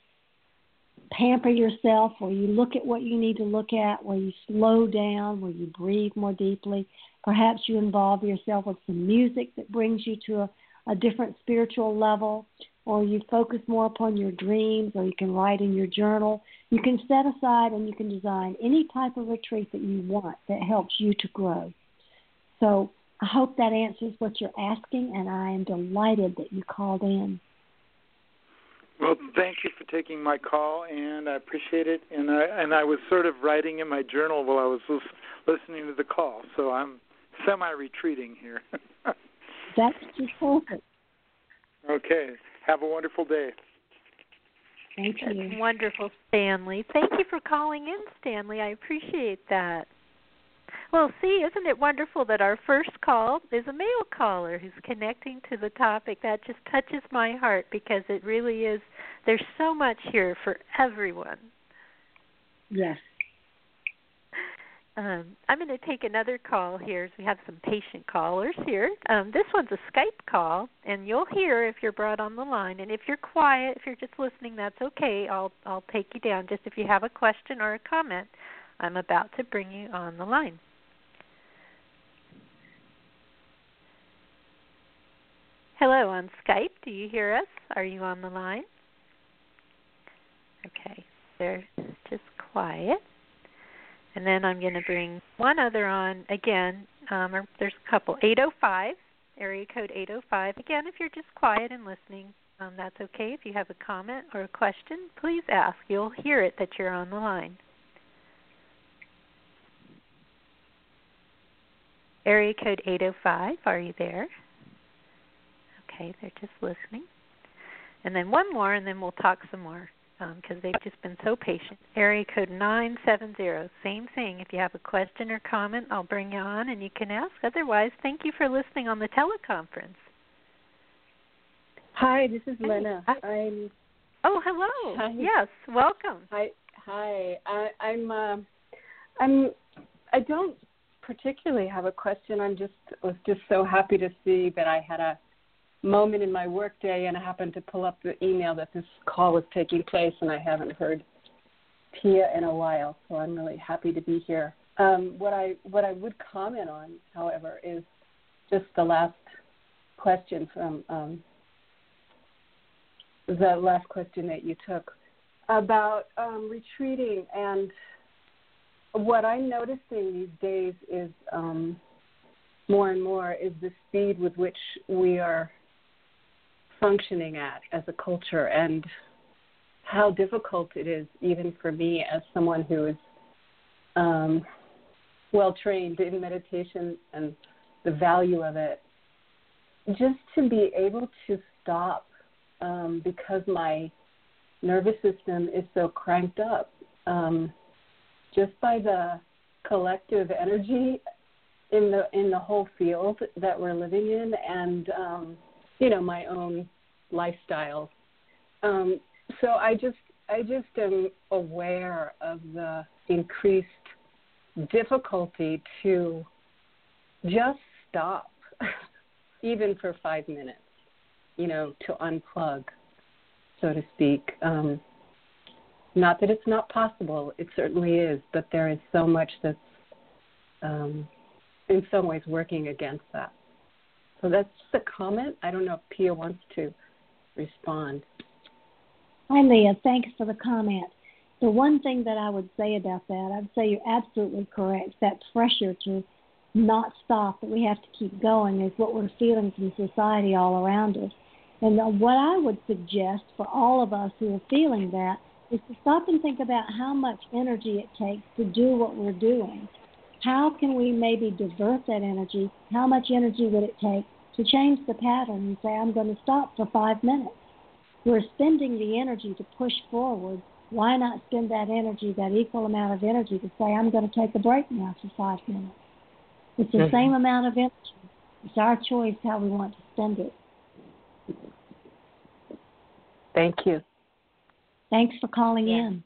pamper yourself, where you look at what you need to look at, where you slow down, where you breathe more deeply. Perhaps you involve yourself with some music that brings you to a, a different spiritual level, or you focus more upon your dreams, or you can write in your journal. You can set aside and you can design any type of retreat that you want that helps you to grow. So, I hope that answers what you're asking, and I am delighted that you called in. Well, thank you for taking my call, and I appreciate it. And I and I was sort of writing in my journal while I was listening to the call, so I'm semi-retreating here. That's just perfect. Okay. Have a wonderful day. Thank you. That's wonderful, Stanley. Thank you for calling in, Stanley. I appreciate that. Well, see, isn't it wonderful that our first call is a male caller who's connecting to the topic? That just touches my heart because it really is. There's so much here for everyone. Yes. Um, I'm going to take another call here. we have some patient callers here. Um, this one's a Skype call, and you'll hear if you're brought on the line. And if you're quiet, if you're just listening, that's okay. I'll I'll take you down. Just if you have a question or a comment, I'm about to bring you on the line. Hello on Skype. Do you hear us? Are you on the line? Okay, they're just quiet. And then I'm going to bring one other on again. Um, or there's a couple. 805, area code 805. Again, if you're just quiet and listening, um, that's okay. If you have a comment or a question, please ask. You'll hear it that you're on the line. Area code 805, are you there? Okay, they're just listening. And then one more, and then we'll talk some more because um, they've just been so patient. Area code 970. Same thing. If you have a question or comment, I'll bring you on and you can ask. Otherwise, thank you for listening on the teleconference. Hi, this is Lena. Hi. I'm. Oh, hello. Hi. Yes, welcome. Hi. Hi. I, I'm. Uh, I'm. I don't particularly have a question. I'm just was just so happy to see that I had a moment in my workday and I happened to pull up the email that this call was taking place and I haven't heard Pia in a while, so I'm really happy to be here. Um, what I what I would comment on, however, is just the last question from um, the last question that you took about um, retreating and what I'm noticing these days is um, more and more is the speed with which we are functioning at as a culture and how difficult it is, even for me as someone who is um, well trained in meditation and the value of it, just to be able to stop um, because my nervous system is so cranked up. Um, just by the collective energy in the in the whole field that we're living in and um, you know my own lifestyle. Um, so I just I just am aware of the increased difficulty to just stop, even for five minutes, you know, to unplug, so to speak. Um, not that it's not possible, it certainly is, but there is so much that's um, in some ways working against that. So that's the comment. I don't know if Pia wants to respond. Hi, Leah. Thanks for the comment. The one thing that I would say about that, I'd say you're absolutely correct. That pressure to not stop, that we have to keep going, is what we're feeling from society all around us. And what I would suggest for all of us who are feeling that is to stop and think about how much energy it takes to do what we're doing. How can we maybe divert that energy? How much energy would it take to change the pattern and say, I'm going to stop for five minutes? We're spending the energy to push forward. Why not spend that energy, that equal amount of energy, to say, I'm going to take a break now for five minutes? It's the mm-hmm. same amount of energy. It's our choice how we want to spend it. Thank you. Thanks for calling yeah. in.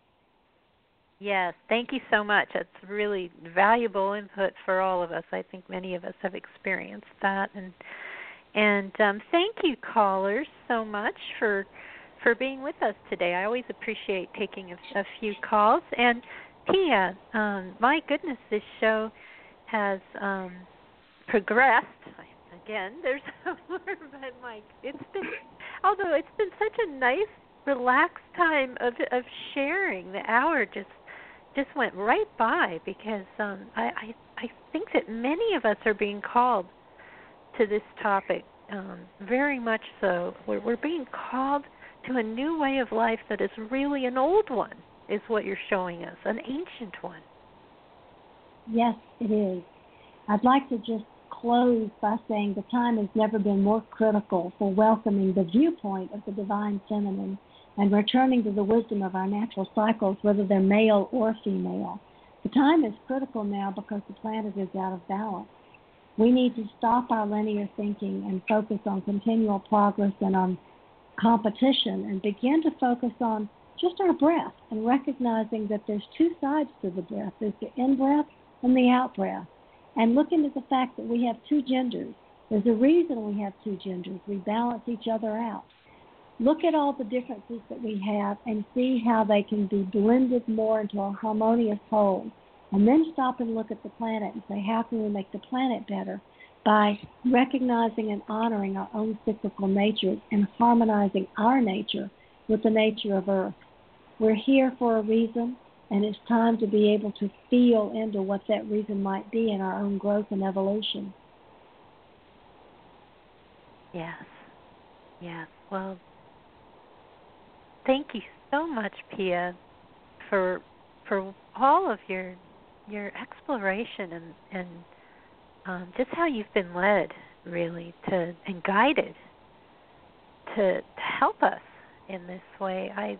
Yes, thank you so much. That's really valuable input for all of us. I think many of us have experienced that, and and um, thank you, callers, so much for for being with us today. I always appreciate taking a, a few calls. And Pia, um, my goodness, this show has um, progressed. Again, there's more, but Mike, it's been although it's been such a nice relaxed time of of sharing. The hour just just went right by because um I, I I think that many of us are being called to this topic, um, very much so. We're, we're being called to a new way of life that is really an old one, is what you're showing us, an ancient one. Yes, it is. I'd like to just close by saying the time has never been more critical for welcoming the viewpoint of the divine feminine and returning to the wisdom of our natural cycles, whether they're male or female. The time is critical now because the planet is out of balance. We need to stop our linear thinking and focus on continual progress and on competition and begin to focus on just our breath and recognizing that there's two sides to the breath there's the in breath and the out breath. And looking at the fact that we have two genders. There's a reason we have two genders. We balance each other out. Look at all the differences that we have and see how they can be blended more into a harmonious whole. And then stop and look at the planet and say, how can we make the planet better? By recognizing and honoring our own cyclical nature and harmonizing our nature with the nature of Earth. We're here for a reason, and it's time to be able to feel into what that reason might be in our own growth and evolution. Yes. Yes. Well, thank you so much, Pia, for for all of your your exploration and and um, just how you've been led, really, to and guided to to help us in this way. I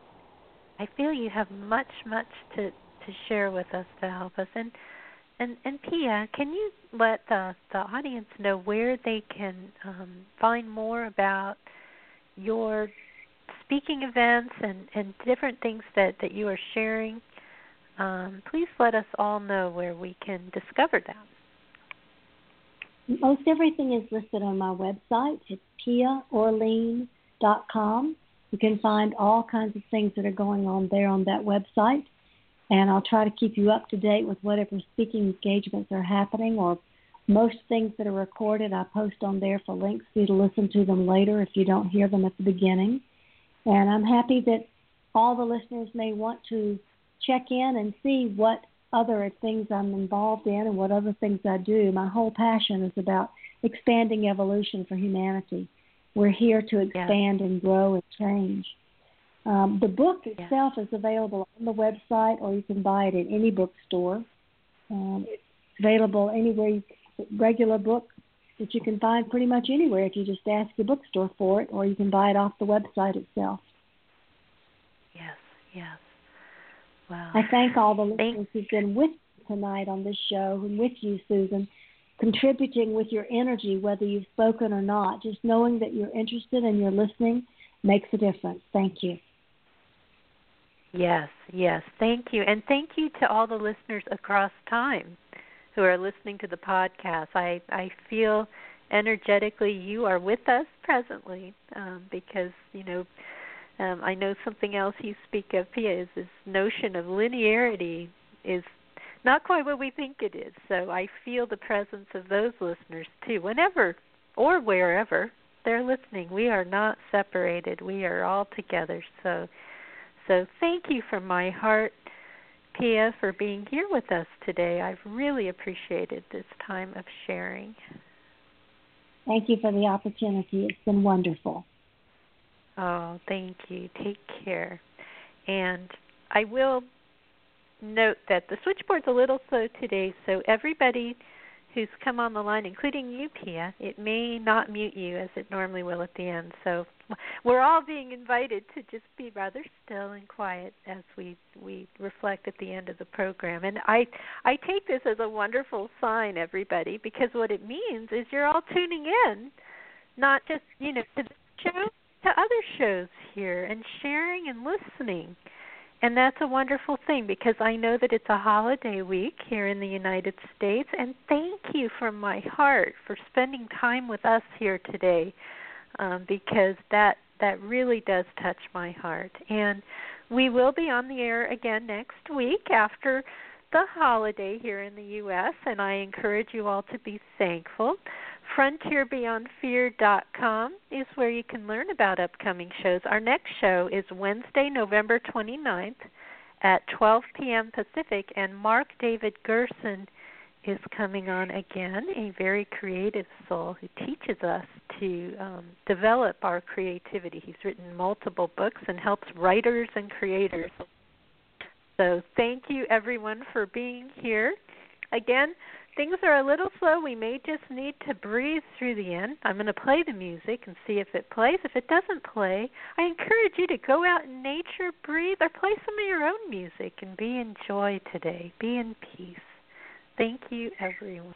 I feel you have much, much to to share with us to help us. And and and Pia, can you let the the audience know where they can um, find more about your speaking events and and different things that that you are sharing? Um, please let us all know where we can discover that. Most everything is listed on my website. It's piaorleane.com. You can find all kinds of things that are going on there on that website. And I'll try to keep you up to date with whatever speaking engagements are happening or most things that are recorded I post on there for links for you to listen to them later if you don't hear them at the beginning. And I'm happy that all the listeners may want to check in and see what other things I'm involved in and what other things I do. My whole passion is about expanding evolution for humanity. We're here to expand yeah. and grow and change. Um, the book itself yeah. is available on the website, or you can buy it in any bookstore. Um, it's available anywhere, you, regular book that you can find pretty much anywhere if you just ask your bookstore for it, or you can buy it off the website itself. Yes, yes. Wow. I thank all the listeners who've been with me tonight on this show and with you, Susan, contributing with your energy, whether you've spoken or not. Just knowing that you're interested and you're listening makes a difference. Thank you. Yes, yes. Thank you. And thank you to all the listeners across time who are listening to the podcast. I, I feel energetically you are with us presently um, because, you know, um, I know something else you speak of, Pia, is this notion of linearity is not quite what we think it is. So I feel the presence of those listeners too, whenever or wherever they're listening. We are not separated. We are all together. So so thank you from my heart, Pia, for being here with us today. I've really appreciated this time of sharing. Thank you for the opportunity. It's been wonderful. Oh, thank you. Take care. And I will note that the switchboard's a little slow today, so everybody who's come on the line, including you, Pia, it may not mute you as it normally will at the end. So we're all being invited to just be rather still and quiet as we we reflect at the end of the program. And I I take this as a wonderful sign, everybody, because what it means is you're all tuning in, not just you know to the show, to other shows here and sharing and listening. And that's a wonderful thing because I know that it's a holiday week here in the United States. And thank you from my heart for spending time with us here today um, because that that really does touch my heart. And we will be on the air again next week after the holiday here in the U.S., and I encourage you all to be thankful. FrontierBeyondFear.com is where you can learn about upcoming shows. Our next show is Wednesday, November 29th at 12 p.m. Pacific, and Mark David Gerson is coming on again, a very creative soul who teaches us to um, develop our creativity. He's written multiple books and helps writers and creators. So, thank you everyone for being here. Again, things are a little slow. We may just need to breathe through the end. I'm going to play the music and see if it plays. If it doesn't play, I encourage you to go out in nature, breathe, or play some of your own music and be in joy today. Be in peace. Thank you, everyone.